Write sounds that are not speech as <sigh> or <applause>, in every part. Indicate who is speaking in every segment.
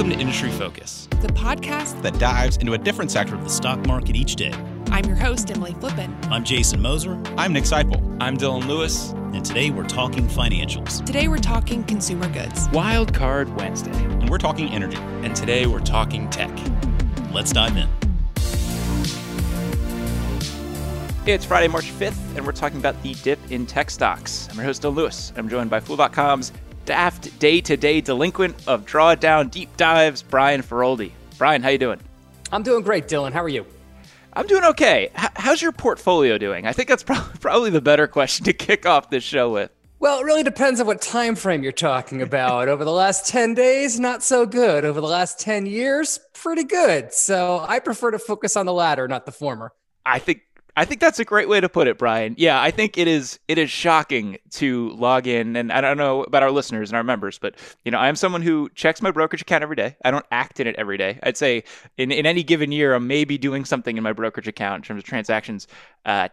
Speaker 1: Welcome to Industry Focus,
Speaker 2: the podcast
Speaker 3: that dives into a different sector of the stock market each day.
Speaker 2: I'm your host, Emily Flippen.
Speaker 4: I'm Jason Moser.
Speaker 3: I'm Nick Sciple.
Speaker 1: I'm Dylan Lewis.
Speaker 4: And today we're talking financials.
Speaker 2: Today we're talking consumer goods.
Speaker 1: Wild Card Wednesday.
Speaker 3: And we're talking energy.
Speaker 1: And today we're talking tech.
Speaker 4: Let's dive in.
Speaker 5: It's Friday, March 5th, and we're talking about the dip in tech stocks. I'm your host, Dylan Lewis. I'm joined by Fool.com's daft day-to-day delinquent of drawdown deep dives, Brian Feroldi. Brian, how you doing?
Speaker 6: I'm doing great, Dylan. How are you?
Speaker 5: I'm doing okay. H- how's your portfolio doing? I think that's pro- <laughs> probably the better question to kick off this show with.
Speaker 6: Well, it really depends on what time frame you're talking about. Over the last 10 days, not so good. Over the last 10 years, pretty good. So I prefer to focus on the latter, not the former.
Speaker 5: I think I think that's a great way to put it, Brian. Yeah, I think it is it is shocking to log in and I don't know about our listeners and our members, but you know, I am someone who checks my brokerage account every day. I don't act in it every day. I'd say in, in any given year I'm maybe doing something in my brokerage account in terms of transactions uh,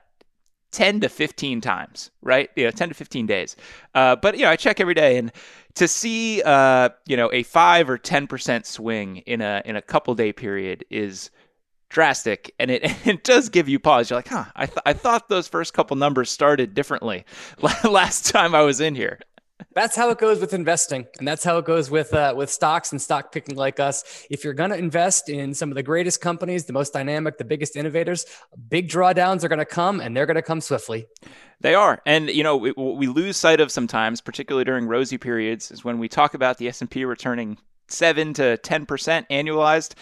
Speaker 5: 10 to 15 times, right? You know, 10 to 15 days. Uh, but, you know, I check every day and to see, uh, you know, a 5 or 10% swing in a, in a couple day period is drastic and it, <laughs> it does give you pause. You're like huh I, th- I thought those first couple numbers started differently <laughs> last time i was in here.
Speaker 6: That's how it goes with investing and that's how it goes with uh, with stocks and stock picking like us. If you're going to invest in some of the greatest companies the most dynamic the biggest innovators big drawdowns are going to come and they're going to come swiftly.
Speaker 5: They are. And you know we, we lose sight of sometimes particularly during rosy periods is when we talk about the s&p returning 7 to 10% annualized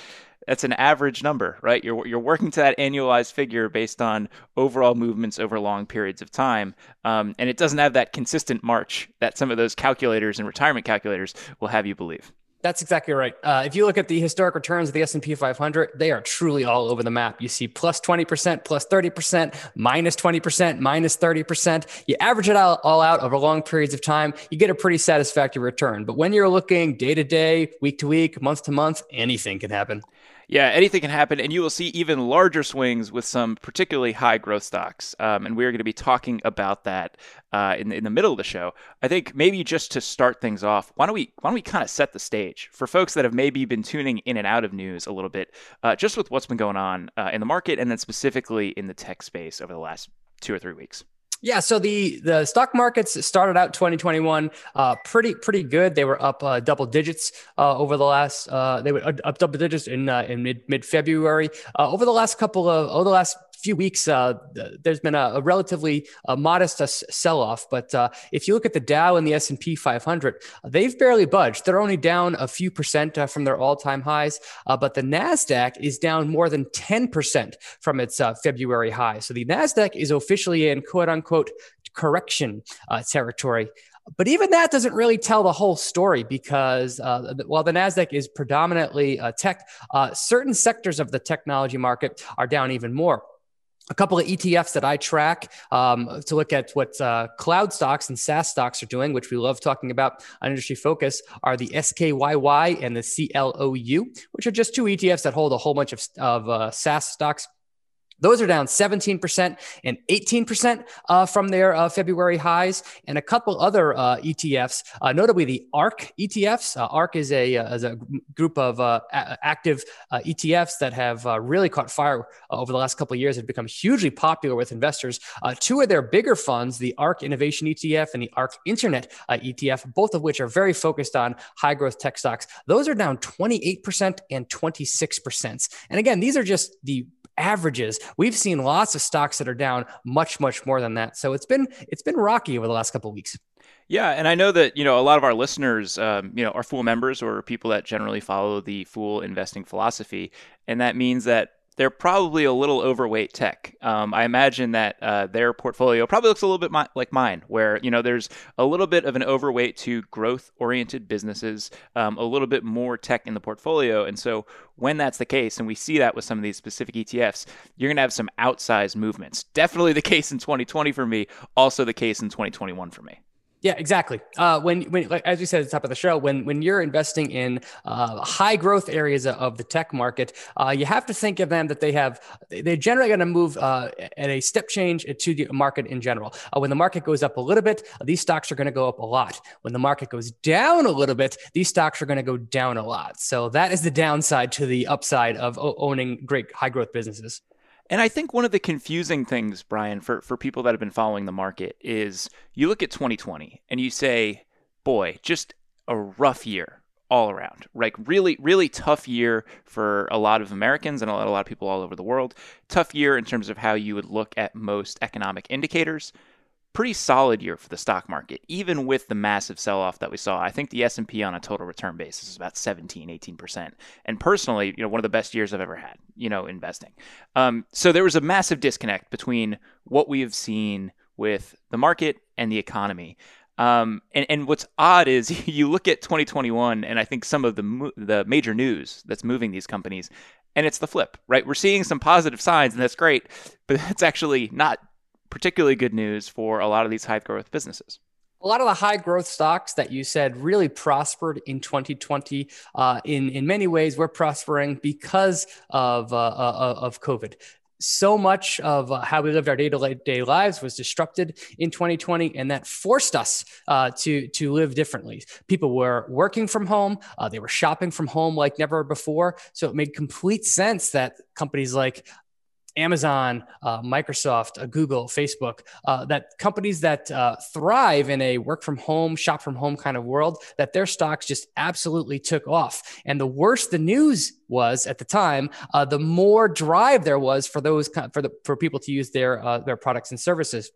Speaker 5: that's an average number, right? You're you're working to that annualized figure based on overall movements over long periods of time, um, and it doesn't have that consistent march that some of those calculators and retirement calculators will have you believe.
Speaker 6: That's exactly right. Uh, if you look at the historic returns of the S&P 500, they are truly all over the map. You see plus 20%, plus 30%, minus 20%, minus 30%. You average it all, all out over long periods of time, you get a pretty satisfactory return. But when you're looking day to day, week to week, month to month, anything can happen.
Speaker 5: Yeah, anything can happen, and you will see even larger swings with some particularly high growth stocks. Um, and we're going to be talking about that uh, in, in the middle of the show. I think maybe just to start things off, why don't we why don't we kind of set the stage for folks that have maybe been tuning in and out of news a little bit, uh, just with what's been going on uh, in the market, and then specifically in the tech space over the last two or three weeks.
Speaker 6: Yeah, so the the stock markets started out 2021 uh, pretty pretty good. They were up uh, double digits uh, over the last. Uh, they were up double digits in uh, in mid mid February. Uh, over the last couple of over the last few weeks, uh, there's been a, a relatively uh, modest uh, sell-off. But if you look at the Dow and the S&P 500, they've barely budged. They're only down a few percent from their all-time highs. But the Nasdaq is down more than 10% from its February high. So the Nasdaq is officially in quote-unquote correction territory. But even that doesn't really tell the whole story because uh, while the NASDAQ is predominantly uh, tech, uh, certain sectors of the technology market are down even more a couple of ETFs that I track um, to look at what uh, cloud stocks and SaaS stocks are doing, which we love talking about on Industry Focus, are the SKYY and the CLOU, which are just two ETFs that hold a whole bunch of, of uh, SaaS stocks. Those are down 17% and 18% uh, from their uh, February highs, and a couple other uh, ETFs, uh, notably the ARK ETFs. Uh, ARK is a, uh, is a group of a- active ETFs that have really caught fire over the last couple of years, have become hugely popular with investors. two of their bigger funds, the ARK Innovation ETF and the ARK Internet ETF, both of which are very focused on high growth tech stocks, those are down 28% and 26%. And again, these are just the averages. We've seen lots of stocks that are down much, much more than that. So it's been it's been rocky over the last couple of weeks.
Speaker 5: Yeah, and I know that you know a lot of our listeners, um, you know, are Fool members or people that generally follow the Fool investing philosophy, and that means that they're probably a little overweight tech. Um, I imagine that uh, their portfolio probably looks a little bit mi- like mine, where you know there's a little bit of an overweight to growth-oriented businesses, um, a little bit more tech in the portfolio, and so when that's the case, and we see that with some of these specific ETFs, you're going to have some outsized movements. Definitely the <laughs> case in 2020 for me, also the case in 2021 for me.
Speaker 6: Yeah, exactly. Uh, when, when, like, as we said at the top of the show, when when you're investing in uh, high growth areas of the tech market, uh, you have to think of them that they have. They're generally going to move uh, at a step change to the market in general. Uh, when the market goes up a little bit, these stocks are going to go up a lot. When the market goes down a little bit, these stocks are going to go down a lot. So that is the downside to the upside of owning great high growth businesses.
Speaker 5: And I think one of the confusing things, Brian, for, for people that have been following the market is you look at 2020 and you say, boy, just a rough year all around. Like really, really tough year for a lot of Americans and a lot, a lot of people all over the world. Tough year in terms of how you would look at most economic indicators pretty solid year for the stock market, even with the massive sell-off that we saw. I think the S&P on a total return basis is about 17, 18%. And personally, you know, one of the best years I've ever had, you know, investing. Um, so there was a massive disconnect between what we have seen with the market and the economy. Um, and, and what's odd is <laughs> you look at 2021, and I think some of the the major news that's moving these companies, and it's the flip, right? We're seeing some positive signs, and that's great, but <laughs> it's actually not particularly good news for a lot of these high growth businesses.
Speaker 6: A lot of the high growth stocks that you said really prospered in 2020. Uh, in in many ways, we're prospering because of uh, uh, of COVID so much of how we lived our day-to-day lives was disrupted in 2020 and that forced us uh, to to live differently people were working from home uh, they were shopping from home like never before so it made complete sense that companies like Amazon, uh, Microsoft, uh, Google, Facebook, uh, that companies that uh, thrive in a work from home, shop from home kind of world, that their stocks just absolutely took off. And the worse the news was at the time, uh, the more drive there was for those for the for people to use their their products and services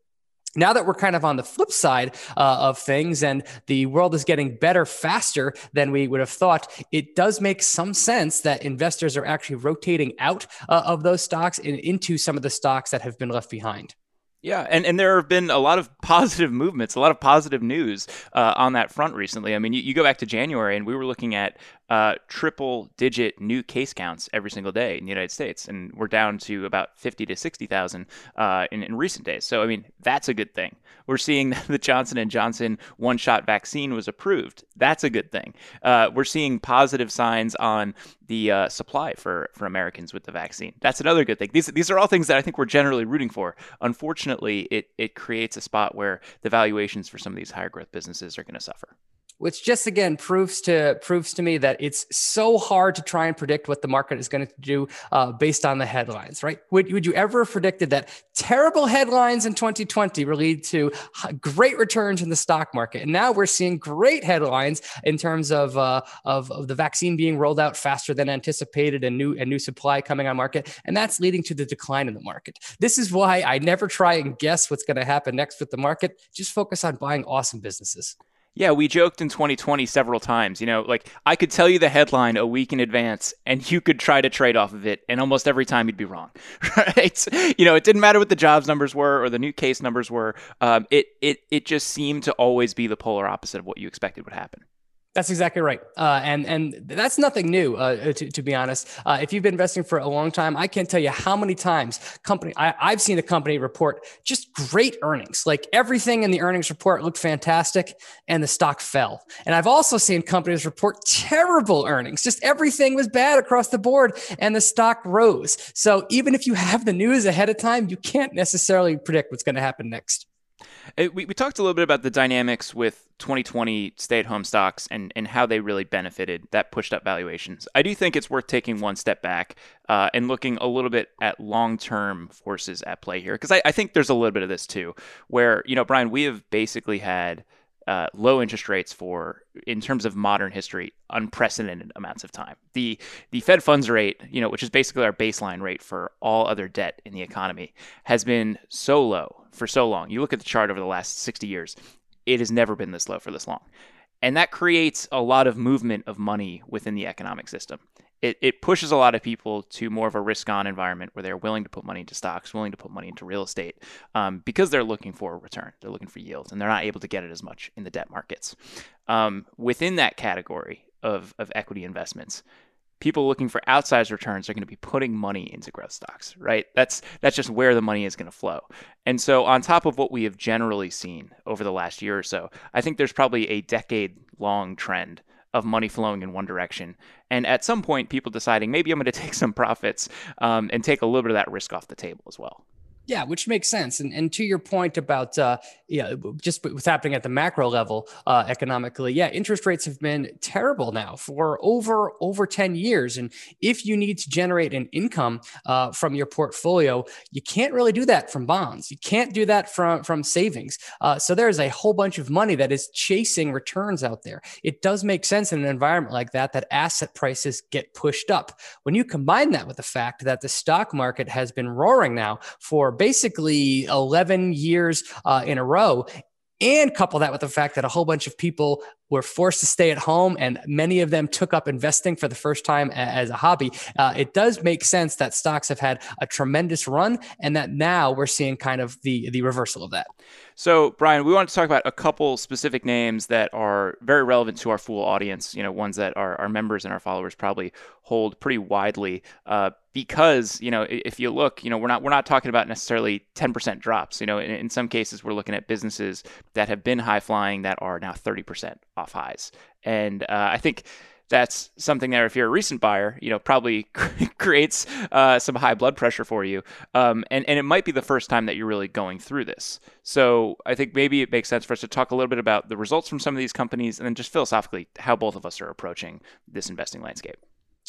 Speaker 6: now that we're kind of on the flip side uh, of things and the world is getting better faster than we would have thought, it does make some sense that investors are actually rotating out uh, of those stocks and into some of the stocks that have been left behind.
Speaker 5: Yeah, and, and there have been a lot of <laughs> positive movements, a lot of positive news uh, on that front recently. I mean, you, you, go back to January, and we were looking at uh, triple digit new case counts every single day in the United States, and we're down to about 50 to 60,000 uh, in, in recent days. So, I mean, that's a good thing. We're seeing that <laughs> the Johnson Johnson one-shot vaccine was approved. That's a good thing. Uh, we're seeing positive signs on the uh, supply for for Americans with the vaccine. That's another good thing. These these are all things that I think we're generally rooting for. Unfortunately, it it creates a spot where the valuations for some of these higher growth businesses are going to suffer
Speaker 6: which just again proves to proves to me that it's so hard to try and predict what the market is going to do uh, based on the headlines, right? Would, would you ever have predicted that terrible headlines in 2020 will lead to great returns in the stock market? And now we're seeing great headlines in terms of, uh, of, of the vaccine being rolled out faster than anticipated and new and new supply coming on market, and that's leading to the decline in the market. This is why I never try and guess what's going to happen next with the market. Just focus on buying awesome businesses.
Speaker 5: Yeah, we joked in 2020 several times. You know, like I could tell you the headline a week in advance, and you could try to trade off of it, and almost every time you'd be wrong. <laughs> Right? You know, it didn't matter what the jobs numbers were or the new case numbers were. Um, it it it just seemed to always be the polar opposite of what you expected would happen.
Speaker 6: That's exactly right, uh, and and that's nothing new. Uh, to, to be honest, uh, if you've been investing for a long time, I can't tell you how many times company I, I've seen a company report just great earnings, like everything in the earnings report looked fantastic, and the stock fell. And I've also seen companies report terrible earnings, just everything was bad across the board, and the stock rose. So even if you have the news ahead of time, you can't necessarily predict what's going to happen next.
Speaker 5: Uh, we, we talked a little bit about the dynamics with 2020 stay at home stocks and, and how they really benefited that pushed up valuations. I do think it's worth taking one step back uh, and looking a little bit at long term forces at play here. Because I, I think there's a little bit of this too, where, you know, Brian, we have basically had uh, low interest rates for, in terms of modern history, unprecedented amounts of time. The the Fed funds rate, you know, which is basically our baseline rate for all other debt in the economy, has been so low for so long. You look at the chart over the last 60 years, it has never been this low for this long. And that creates a lot of movement of money within the economic system it, it pushes a lot of people to more of a risk on environment where they're willing to put money into stocks, willing to put money into real estate um, because they're looking for a return. They're looking for yields and they're not able to get it as much in the debt markets. Um, within that category of, of equity investments, people looking for outsized returns are going to be putting money into growth stocks, right? That's that's just where the money is going to flow. And so on top of what we have generally seen over the last year or so, I think there's probably a decade long trend of money flowing in one direction. And at some point, people deciding maybe I'm going <laughs> to take some profits um, and take a little bit of that risk off the table as well.
Speaker 6: Yeah, which makes sense. And and to your point about uh, yeah, just what's happening at the macro level uh, economically, yeah, interest rates have been terrible now for over over ten years. And if you need to generate an income uh, from your portfolio, you can't really do that from bonds. You can't do that from from savings. Uh, so there's a whole bunch of money that is chasing returns out there. It does make sense in an environment like that that asset prices get pushed up. When you combine that with the fact that the stock market has been roaring now for basically 11 years uh, in a row and couple that with the fact that a whole bunch of people were forced to stay at home and many of them took up investing for the first time as a hobby. Uh, it does make sense that stocks have had a tremendous run and that now we're seeing kind of the the reversal of that.
Speaker 5: So brian we want to talk about a couple specific names that are very relevant to our Fool audience you know ones that our, our members and our followers probably hold pretty widely. Uh, because you know if you look you know we're not we're not talking about necessarily 10% drops. You know in, in, some cases we're looking at businesses that have been high flying that are now 30% off highs. And uh, i think that's something that if you're a recent buyer you know probably <laughs> creates uh, some high blood pressure for you um, and, and it might be the first time that you're really going through this. So i think maybe it makes sense for us to talk a little bit about the results from some of these companies and then just philosophically how both of us are approaching this investing landscape.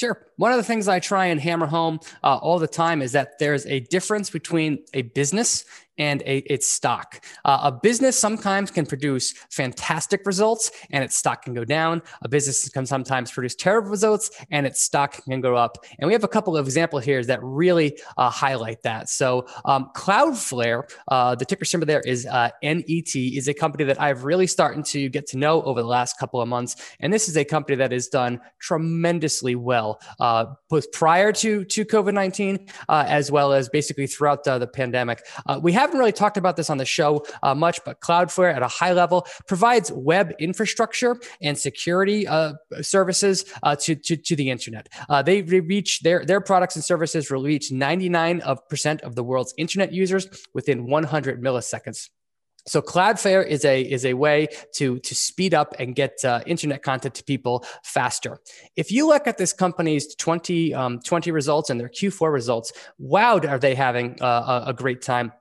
Speaker 6: Sure. One of the things I try and hammer home uh, all the time is that there's a difference between a business and a, its stock. Uh, a business sometimes can produce fantastic results and its stock can go down. A business can sometimes produce terrible results and its stock can go up. And we have a couple of examples here that really uh, highlight that. So um, Cloudflare, uh, the ticker symbol there is uh, NET, is a company that I've really started to get to know over the last couple of months. And this is a company that has done tremendously well, uh, both prior to, to COVID-19, uh, as well as basically throughout the pandemic. we have haven't really talked about this on the show uh, much, but Cloudflare at a high level provides web infrastructure and security uh, services uh, to, to, to, the internet. Uh, they reach their, their products and services will reach 99% of the world's internet users within 100 milliseconds. So Cloudflare is a is a way to to speed up and get uh, internet content to people faster. If you look at this company's 20, um, 20 results and their Q4 results, wow, are they having uh, a great time?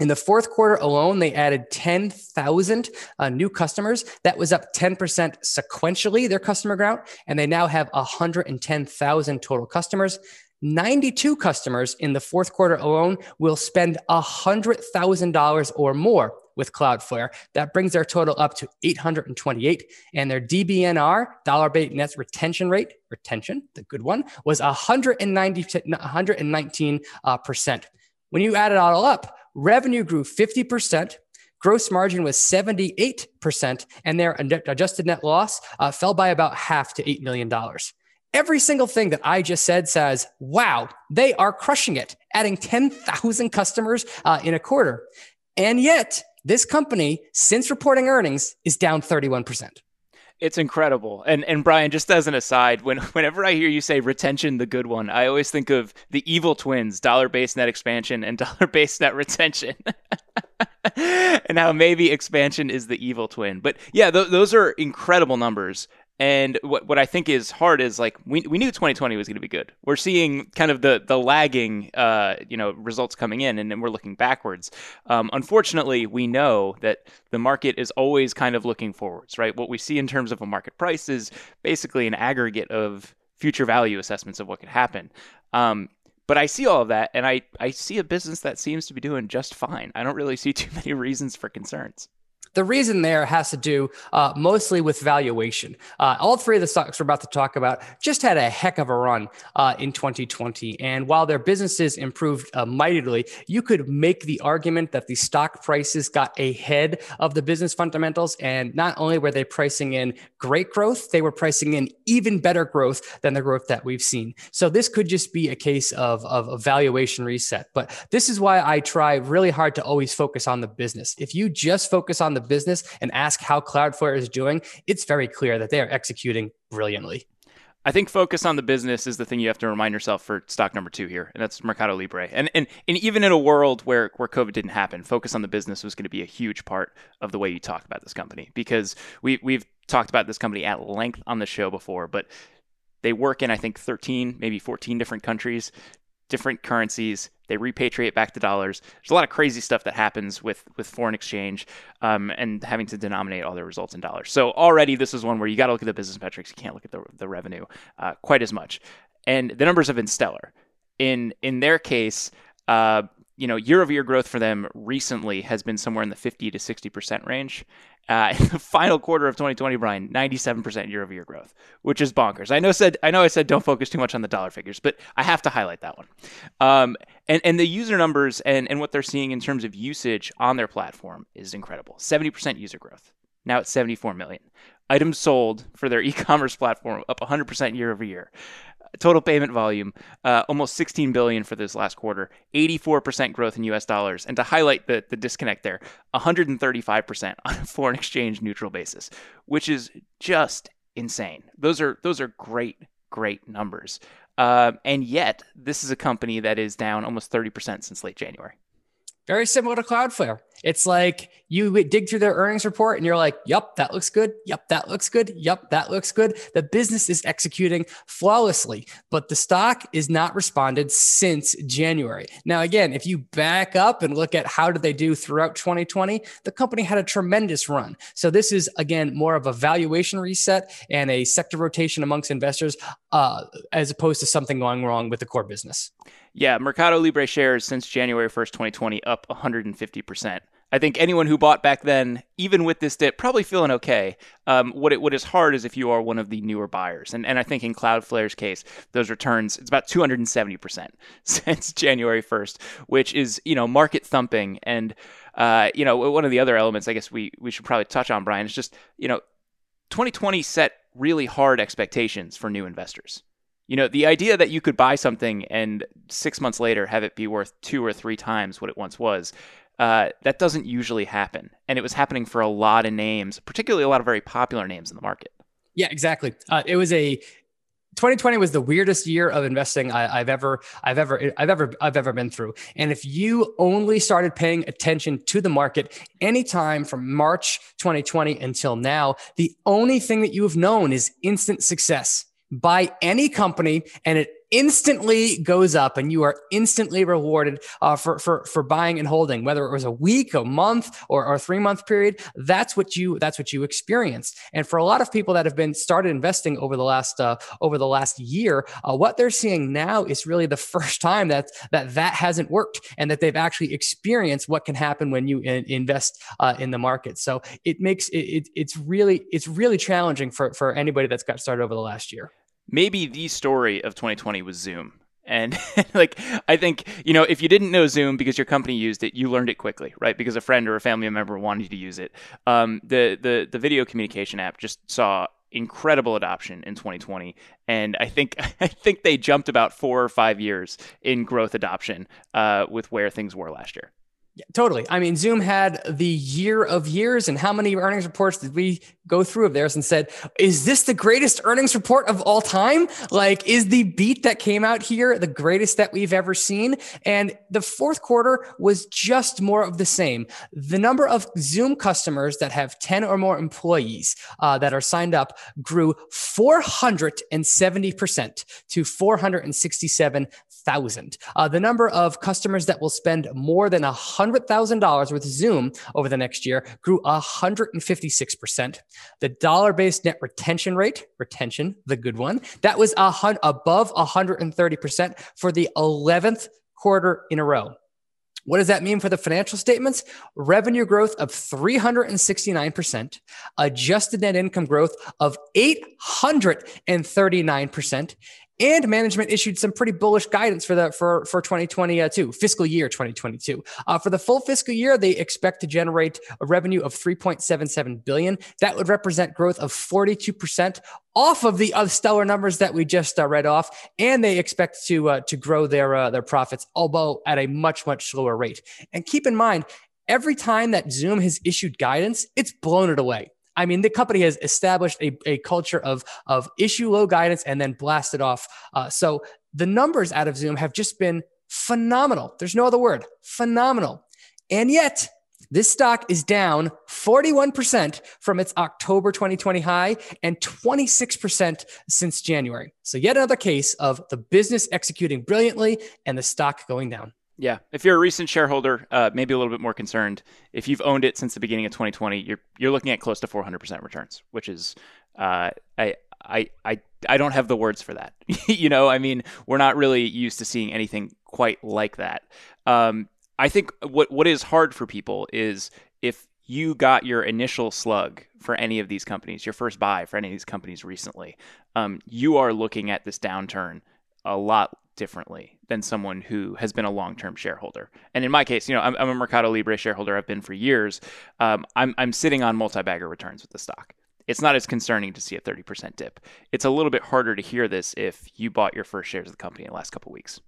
Speaker 6: In the fourth quarter alone, they added 10,000 uh, new customers. That was up 10% sequentially, their customer count, and they now have 110,000 total customers. 92 customers in the fourth quarter alone will spend $100,000 or more with Cloudflare. That brings their total up to 828. And their DBNR, dollar based net retention rate, retention, the good one, was 190, 119%. Uh. When you add it all up, revenue grew 50%. Gross margin was 78%, and their adjusted net loss uh, fell by about half to $8 million. Every single thing that I just said says, wow, they are crushing it, adding 10,000 customers uh, in a quarter. And yet, this company, since reporting earnings, is down 31%.
Speaker 5: It's incredible. And and Brian, just as an aside, when <laughs> whenever I hear you say retention, the good one, I always think of the evil twins, dollar based net expansion and <laughs> dollar based net retention. <laughs> and how maybe expansion is the evil twin. But yeah, th- those are incredible numbers. And what what I think is hard is like we, we knew 2020 was going to be good. We're seeing kind of the the lagging uh, you know results coming in, and then we're looking backwards. Um, unfortunately, we know that the market is always kind of looking forwards, right? What we see in terms of a market price is basically an aggregate of future value assessments of what could happen. Um, but I see all of that, and I I see a business that seems to be doing just fine. I don't really see <laughs> too many reasons for concerns.
Speaker 6: The reason there has to do uh, mostly with valuation. Uh, all three of the stocks we're about to talk about just had a heck of a run uh, in 2020. And while their businesses improved uh, mightily, you could make the argument that the stock prices got ahead of the business fundamentals. And not only were they pricing in great growth, they were pricing in even better growth than the growth that we've seen. So this could just be a case of, of a valuation reset. But this is why I try really hard to always focus on the business. If you just focus on the business and ask how Cloudflare is doing, it's very clear that they are executing brilliantly.
Speaker 5: I think focus on the business is the thing you have to remind yourself for stock number two here, and that's Mercado Libre. And and, and even in a world where, where COVID didn't happen, focus on the business was going to be a huge part of the way you talked about this company because we we've talked about this company at length on the show before, but they work in I think 13, maybe 14 different countries different currencies. They repatriate back to dollars. There's a lot of crazy stuff that happens with with foreign exchange um, and having to denominate all their results in dollars. So already this is one where you got to look at the business metrics. You can't look at the the revenue uh, quite as much. And the numbers have been stellar. In in their case, uh, you know, year over year growth for them recently has been somewhere in the 50 to 60 percent range. Uh, <laughs> in the final quarter of 2020, Brian, 97% year over year growth, which is bonkers. I know said I know I said don't focus too much on the dollar figures, but I have to highlight that one. Um, and and the user numbers and and what they're seeing in terms of usage on their platform is incredible. 70% user growth. Now it's 74 million. Items sold for their <laughs> e-commerce platform up 100% year over year total payment volume uh, almost 16 billion for this last quarter 84% growth in us dollars. And to highlight the, the disconnect there 135% on a <laughs> foreign exchange neutral basis which is just insane. Those are those are great great numbers. Uh, and yet this is a company that is down almost 30% since late january
Speaker 6: very similar to Cloudflare. It's like you dig through their earnings report and you're like, yep, that looks good. Yep, that looks good. Yep, that looks good. The business is executing flawlessly, but the stock is not responded since January. Now, again, if you back up and look at how did they do throughout 2020, the company had a tremendous run. So this is, again, more of a valuation reset and a sector rotation amongst investors uh, as opposed to something going wrong with the core business.
Speaker 5: Yeah, Mercado Libre shares since January 1st, 2020, up 150%. I think anyone who bought back then, even with this dip, probably feeling okay. Um, what it, what is hard is if you are one of the newer buyers, and and I think in Cloudflare's case, those returns it's about 270 percent <laughs> since January 1st, which is you know market thumping. And uh, you know one of the other elements I guess we we should probably touch on, Brian, is just you know 2020 set really hard expectations for new investors. You know, the idea that you could buy something and six months later have it be worth two or three times what it once was, uh, that doesn't usually happen. And it was happening for a lot of names, particularly a lot of very popular names in the market.
Speaker 6: Yeah, exactly. Uh, it was a 2020 was the weirdest year of investing I, have ever, I've ever, I've ever, I've ever been through. And if you only started paying attention to the market anytime from March 2020 until now, the only thing that you have known is instant success buy any company and it instantly goes up and you are instantly rewarded uh, for, for, for buying and holding, whether it was a week, a month, or, or a three month period. That's what you that's what you experienced. And for a lot of people that have been started investing over the last uh, over the last year, uh, what they're seeing now is really the <laughs> first time that that that hasn't worked and that they've actually experienced what can happen when you in, invest uh, in the market. So it makes it, it it's really it's really challenging for for anybody that's got started over the last year
Speaker 5: maybe the story of 2020 was Zoom. And <laughs> like, I think, you know, if you didn't know Zoom because your company used it, you learned it quickly, right? Because a friend or a family member wanted you to use it. Um, the, the, the video communication app just saw incredible adoption in 2020 and i think <laughs> i think they jumped about four or five years in growth adoption uh, with where things were last year
Speaker 6: yeah, totally. I mean, Zoom had the year of years, and how many earnings reports did we go through of theirs and said, "Is this the greatest earnings report of all time? Like, is the beat that came out here the greatest that we've ever seen?" And the fourth quarter was just more of the same. The number of Zoom customers that have ten or more employees uh, that are signed up grew four hundred and seventy percent to four hundred and sixty-seven thousand. Uh, the number of customers that will spend more than a hundred thousand dollars with Zoom over the next year grew hundred and fifty-six percent. The dollar-based net retention rate, retention, the good one, that was a hun- above hundred and thirty percent for the eleventh quarter in a row. What does that mean for the financial statements? Revenue growth of 369%, adjusted net income growth of 839%, and management issued some pretty bullish guidance for the for for 2022 fiscal year 2022 uh, for the full fiscal year they expect to generate a revenue of 3.77 billion. That would represent growth of 42% off of the other stellar numbers that we just uh, read off and they expect to uh, to grow their uh, their profits although at a much much slower rate. And keep in mind every time that zoom has issued guidance it's blown it away I mean, the company has established a, a culture of, of issue low guidance and then blast it off. Uh, so the numbers out of Zoom have just been phenomenal. There's no other word phenomenal. And yet, this stock is down 41% from its October 2020 high and 26% since January. So, yet another case of the business executing brilliantly and the stock going down.
Speaker 5: Yeah, if you're a recent shareholder, uh, maybe a little bit more concerned. If you've owned it since the beginning of 2020, you're you're looking at close to 400% returns, which is uh, I I I I don't have the words for that. <laughs> you know, I mean, we're not really used to seeing anything quite like that. Um, I think what what is hard for people is if you got your initial slug for any of these companies, your first buy for any of these companies recently, um, you are looking at this downturn a lot differently than someone who has been a long-term shareholder. And in my case, you know, I'm, I'm a Mercado Libre shareholder. I've been for years. Um, I'm I'm sitting on multi-bagger returns with the stock. It's not as concerning to see a 30% dip. It's a little bit harder to hear this if you bought your first shares of the company in the last couple weeks.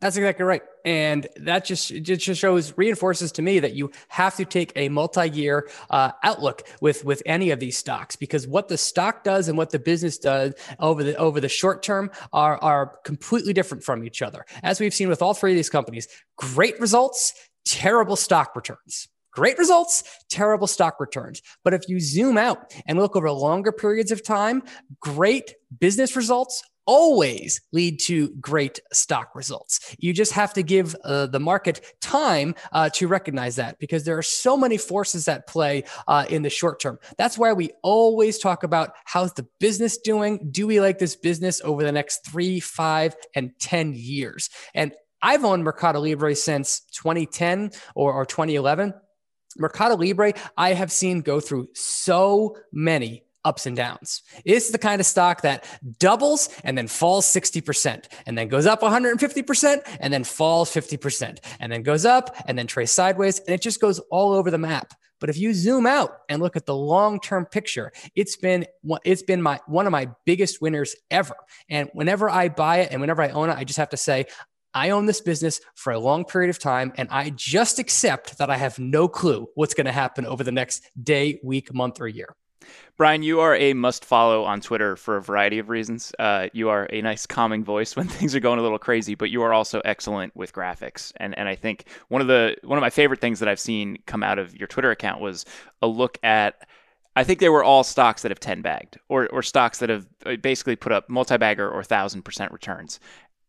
Speaker 6: That's exactly right. And that just just shows reinforces to me that you have to take a multi-year uh, outlook with with any of these stocks because what the stock does and what the business does over the over the short term are are completely different from each other. As we've seen with all three of these companies, great results, terrible stock returns. Great results, terrible stock returns. But if you zoom out and look over longer periods of time, great business results, always lead to great stock results. You just have to give uh, the market time uh, to recognize that because there are so many forces at play uh, in the short term. That's why we always talk about how's the business doing? Do we like this business over the next three, five, and 10 years? And I've owned Mercado Libre since 2010 or, or 2011. Mercado Libre, I have seen go through so many ups and downs. It's the kind of stock that doubles and then falls 60% and then goes up 150% and then falls 50% and then goes up and then trace sideways and it just goes all over the map. But if you zoom out and look at the long-term picture, it's been it's been my one of my biggest winners ever. And whenever I buy it and whenever I own it, I just have to say I own this business for a long period of time, and I just accept that I have no clue what's going to happen over the next day, week, month, or year.
Speaker 5: Brian, you are a must follow on Twitter for a variety of reasons. Uh, you are a nice, calming voice <laughs> when things are going a little crazy, but you are also excellent with graphics. And and I think one of the one of my favorite things that I've seen come out of your Twitter account was a look at. I think they were all stocks that have 10 bagged or, or stocks that have uh, basically put up multi bagger or 1,000% returns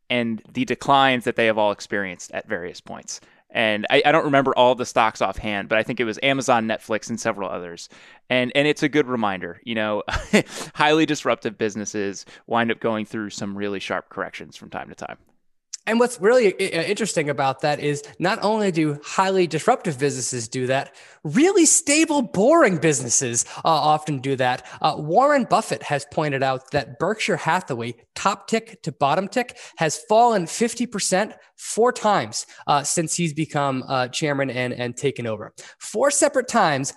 Speaker 5: and the declines that they have all experienced at various points. And I, I, don't remember all the stocks offhand, but I think it was Amazon, Netflix, and several others. And and it's a good reminder, you know, <laughs> highly disruptive businesses wind up going through some really sharp corrections from time to time.
Speaker 6: And what's really uh, interesting about that is not only do highly disruptive businesses do that, really stable, boring businesses uh, often do that. Uh, Warren Buffett has pointed out that Berkshire Hathaway, top tick to bottom tick, has fallen 50% four times uh, since he's become uh, chairman and, and taken over. Four separate times,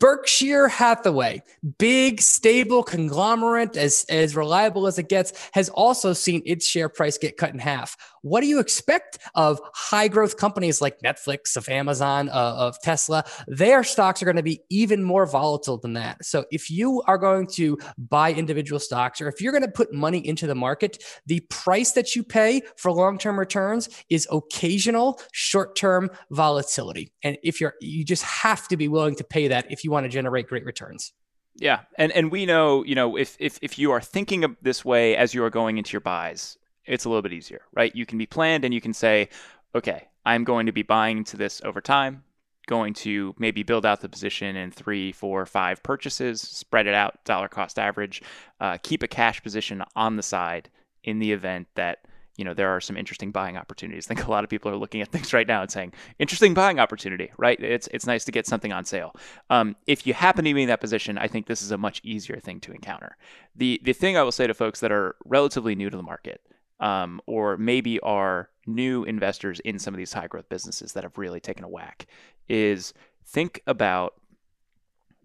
Speaker 6: Berkshire Hathaway, big, stable conglomerate, as, as reliable as it gets, has also seen its share price get cut in half. What do you expect of high growth companies like Netflix, of Amazon, uh, of Tesla? Their stocks are going to be even more volatile than that. So if you are going to buy individual stocks or if you're going to put money into the market, the price that you pay for long term returns is occasional short term volatility. And if you're, you just have to be willing to pay that if you want to generate great returns.
Speaker 5: Yeah, and and we know, you know, if if if you are thinking of this way as you are going into your buys, it's a little bit easier, right? You can be planned and you can say, okay, I'm going to be buying into this over time, going to maybe build out the position in three, four, five purchases, spread it out, dollar cost average, uh, keep a cash position on the side in the event that you know there are some interesting buying opportunities. <laughs> I think a lot of people are looking at things right now and saying, "Interesting buying opportunity." Right? It's it's nice to get something on sale. Um, if you happen to be in that position, I think this is a much easier thing to encounter. The the thing I will say to folks that are relatively new to the market um, or maybe are new investors in some of these high growth businesses that have really taken a whack is think about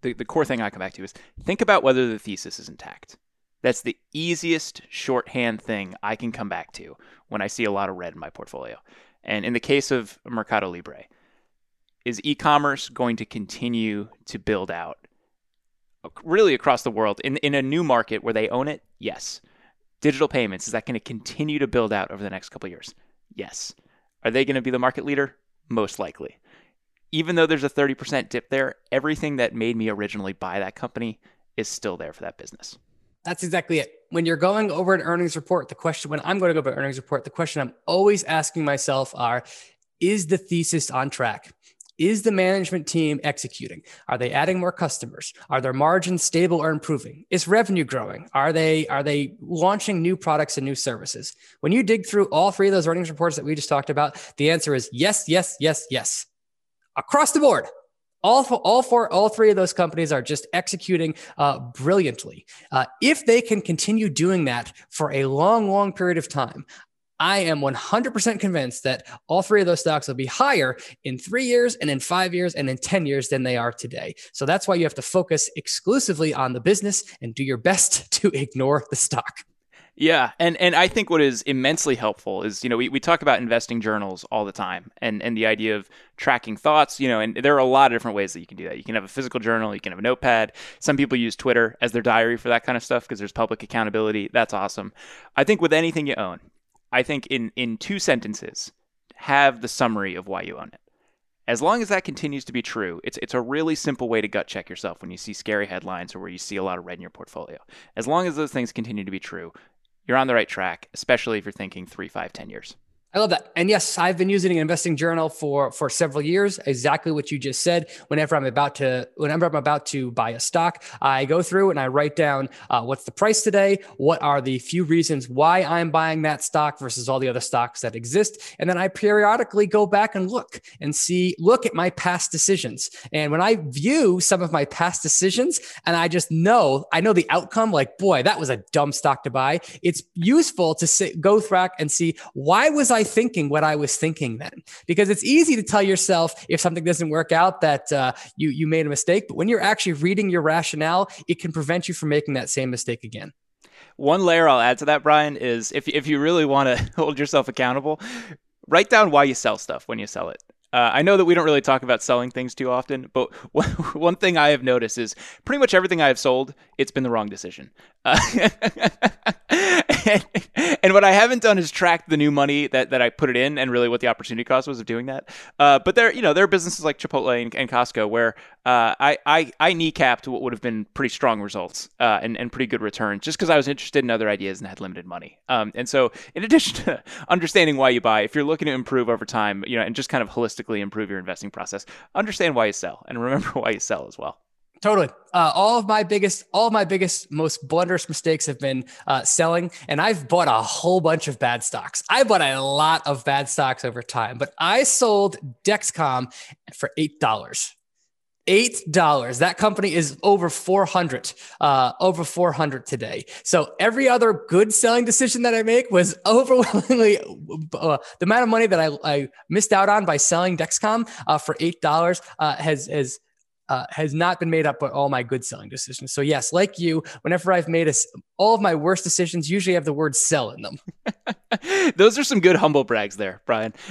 Speaker 5: the, the core thing I come back to is think about whether the thesis is intact. That's the easiest shorthand thing I can come back to when I see a lot of red in my portfolio. And in the case of Mercado Libre, is e commerce going to continue to build out really across the world in in a new market where they own it. Yes. Digital payments is that going to continue to build out over the next couple years? Yes. Are they going to be the market leader? Most likely. Even though there's a 30% dip there, everything that made me originally buy that company is still there for that business.
Speaker 6: That's exactly it. When you're going over an earnings report, the question, when I'm going to go over an earnings report, the question I'm always asking myself are, is the thesis on track? Is the management team executing? Are they adding more customers? Are their margins stable or improving? Is revenue growing? Are they are they launching new products and new services? When you dig through all three of those earnings reports that we just talked about, the answer is yes, yes, yes, yes. Across the board. All, all four, all three of those companies are just executing uh, brilliantly. Uh, if they can continue doing that for a long, long period of time, I am 100% convinced that all three of those stocks will be higher in three years and in five years and in 10 years than they are today. So that's why you have to focus exclusively on the business and do your best <laughs> to ignore the stock.
Speaker 5: Yeah, and and I think what is immensely helpful is you know we, we talk about investing journals all the time, and and the idea of tracking thoughts, you know, and there are a lot of different ways that you can do that. You can have a physical journal, you can have a notepad. Some people use Twitter as their diary for that kind of stuff because there's public accountability. That's awesome. I think with anything you own, I think in in two sentences, have the summary of why you own it. As long as that continues to be true, it's it's a really simple way to gut check yourself when you see scary headlines or where you see a lot of red in your portfolio. As long as those things continue to be true, you're on the right track, especially if you're thinking three, five, ten years.
Speaker 6: I love that. And yes, I've been using an investing journal for for several years. Exactly what you just said. Whenever I'm about to whenever I'm about to buy a stock, I go through and I write down uh, what's the price today, what are the few reasons why I'm buying that stock versus all the other stocks that exist, and then I periodically go back and look and see look at my past decisions. And when I view some of my past decisions, and I just know I know the outcome, like boy, that was a dumb stock to buy. It's useful to sit, go through and see why was I thinking what I was thinking then? Because it's easy to tell yourself if something doesn't work out that uh, you you made a mistake, but when you're actually reading your rationale, it can prevent you from making that same mistake again.
Speaker 5: One layer I'll add to that, Brian, is if if you really want to <laughs> hold yourself accountable, write down why you sell stuff when you sell it. Uh, I know that we don't really talk about selling things too often, but <laughs> one thing I have noticed is pretty much everything I have sold, it's been the wrong decision. Uh, <laughs> and, and, what I haven't done is track the new money that, that I put it in and really what the opportunity cost was of doing that. Uh, but there, you know, there are businesses like Chipotle and, and Costco where uh, I, I, I kneecapped what would have been pretty strong results uh, and, and pretty good returns just because I was interested in other ideas and had limited money. Um, and so, in addition <laughs> to understanding why you buy, if you're looking to improve over time, you know, and just kind of holistically improve your investing process, understand why you sell and remember <laughs> why you sell as well.
Speaker 6: Totally. Uh, all of my biggest, all of my biggest, most blunderous mistakes have been uh, selling, and I've bought a whole bunch of bad stocks. I bought a lot of bad stocks over time, but I sold Dexcom for eight dollars. Eight dollars. That company is over four hundred, uh, over four hundred today. So every other good selling decision that I make was <laughs> overwhelmingly uh, the amount of money that I, I, missed out on by selling Dexcom uh, for eight dollars uh, has has uh, has not been made up by all my good selling decisions. So yes, like you, whenever I've made a, all of my worst decisions, usually have the word "sell" in them. <laughs>
Speaker 5: Those are some good humble brags there, Brian. <laughs>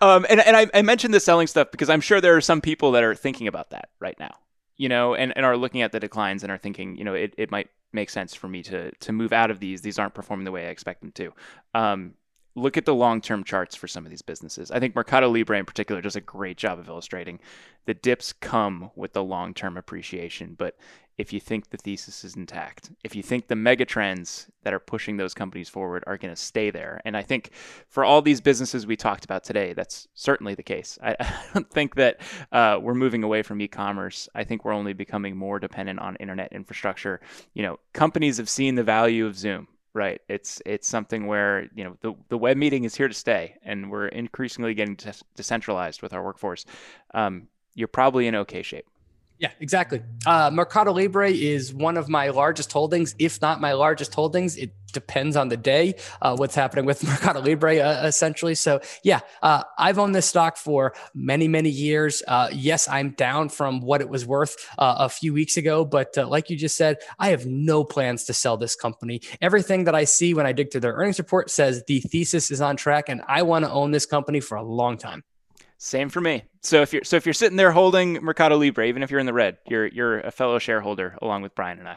Speaker 5: um, and and I, I mentioned the selling stuff because I'm sure there are some people that are thinking about that right now, you know, and, and are looking at the declines and are thinking, you know, it, it might make sense for me to to move out of these. These aren't performing the way I expect them to. Um, look at the long-term charts for some of these businesses. I think Mercado Libre in particular does a great job of illustrating the dips come with the long-term appreciation, but if you think the thesis is intact, if you think the mega trends that are pushing those companies forward are going to stay there, and I think for all these businesses we talked about today, that's certainly the case. I, <laughs> I don't think that uh, we're moving away from e-commerce. I think we're only becoming more dependent on internet infrastructure. You know, companies have seen the value of Zoom right it's it's something where you know the, the web meeting is here to stay and we're increasingly getting de- decentralized with our workforce um, you're probably in okay shape
Speaker 6: yeah, exactly. Uh, Mercado Libre is one of my largest holdings, if not my largest holdings. It depends on the day, uh, what's happening with <laughs> Mercado Libre, uh, essentially. So, yeah, uh, I've owned this stock for many, many years. Uh, yes, I'm down from what it was worth uh, a few weeks ago, but like you just said, I have no plans to sell this company. Everything that I see when I dig through their earnings report says the thesis is on track, and I want to own this company for a long time.
Speaker 5: Same for me. So if you're so if you're sitting there holding Mercado Libre, even if you're in the red, you're you're a fellow shareholder along with Brian and I.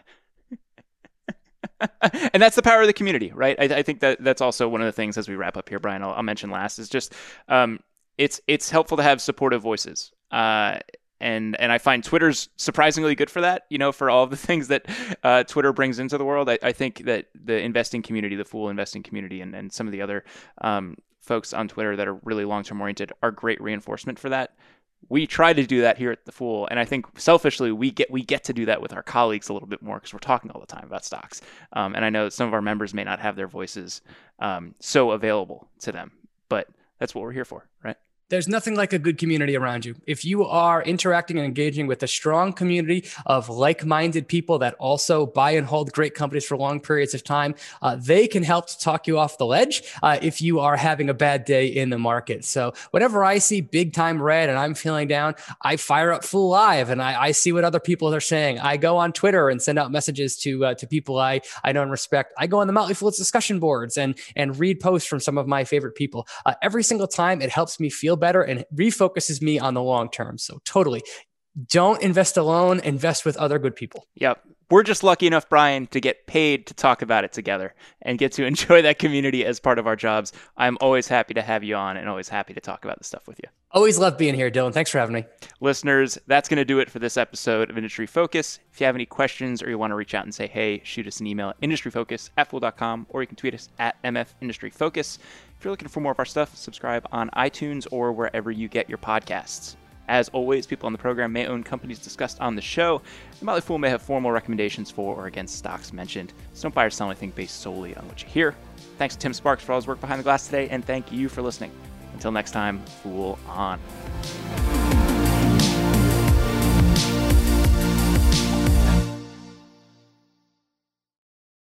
Speaker 5: <laughs> and that's the power of the community, right? I, I, think that that's also one of the things as we wrap up here, Brian. I'll, I'll mention last is just um, it's it's helpful to have supportive voices. Uh, and and I find Twitter's surprisingly good for that. You know, for all of the <laughs> things that uh, Twitter brings into the world, I, I, think that the investing community, the Fool investing community, and, and some of the other um, folks on Twitter that are really long term oriented are great reinforcement for that we try to do that here at the Fool, and I think selfishly we get we get to do that with our colleagues a little bit more because we're talking all the time about stocks. Um, and I know some of our members may not have their voices um, so available to them, but that's what we're here for, right?
Speaker 6: There's nothing like a good community around you. If you are interacting and engaging with a strong community of like minded people that also buy and hold great companies for long periods of time, uh, they can help to talk you off the ledge uh, if you are having a bad day in the market. So, whenever I see big time red and I'm feeling down, I fire up Fool Live and I, I see what other people are saying. I go on Twitter and send out messages to uh, to people I, I know and respect. I go on the Motley Fool's discussion boards and, and read posts from some of my favorite people. Uh, every single time, it helps me feel better and refocuses me on the long term. So totally don't invest alone, invest with other good people.
Speaker 5: Yep. We're just lucky enough, Brian, to get paid to talk about it together and get to <laughs> enjoy that community as part of our jobs. I'm always happy to have you on and always happy to talk about this stuff with you.
Speaker 6: Always love being here, Dylan. Thanks for having me.
Speaker 5: Listeners, that's going to do it for this episode of Industry Focus. If you have any questions or you want to reach out and say, hey, shoot us an email at industryfocus at fool.com or you can tweet us at MF Industry Focus. If you're looking for more of our stuff, subscribe on iTunes or wherever you get your podcasts. As always, people on the program may own companies discussed on the show. The Motley Fool may have formal recommendations for or against stocks mentioned, so don't buy or sell anything based solely on what you hear. Thanks to Tim Sparks for all his work behind the glass today, and thank you for listening. Until next time, Fool on.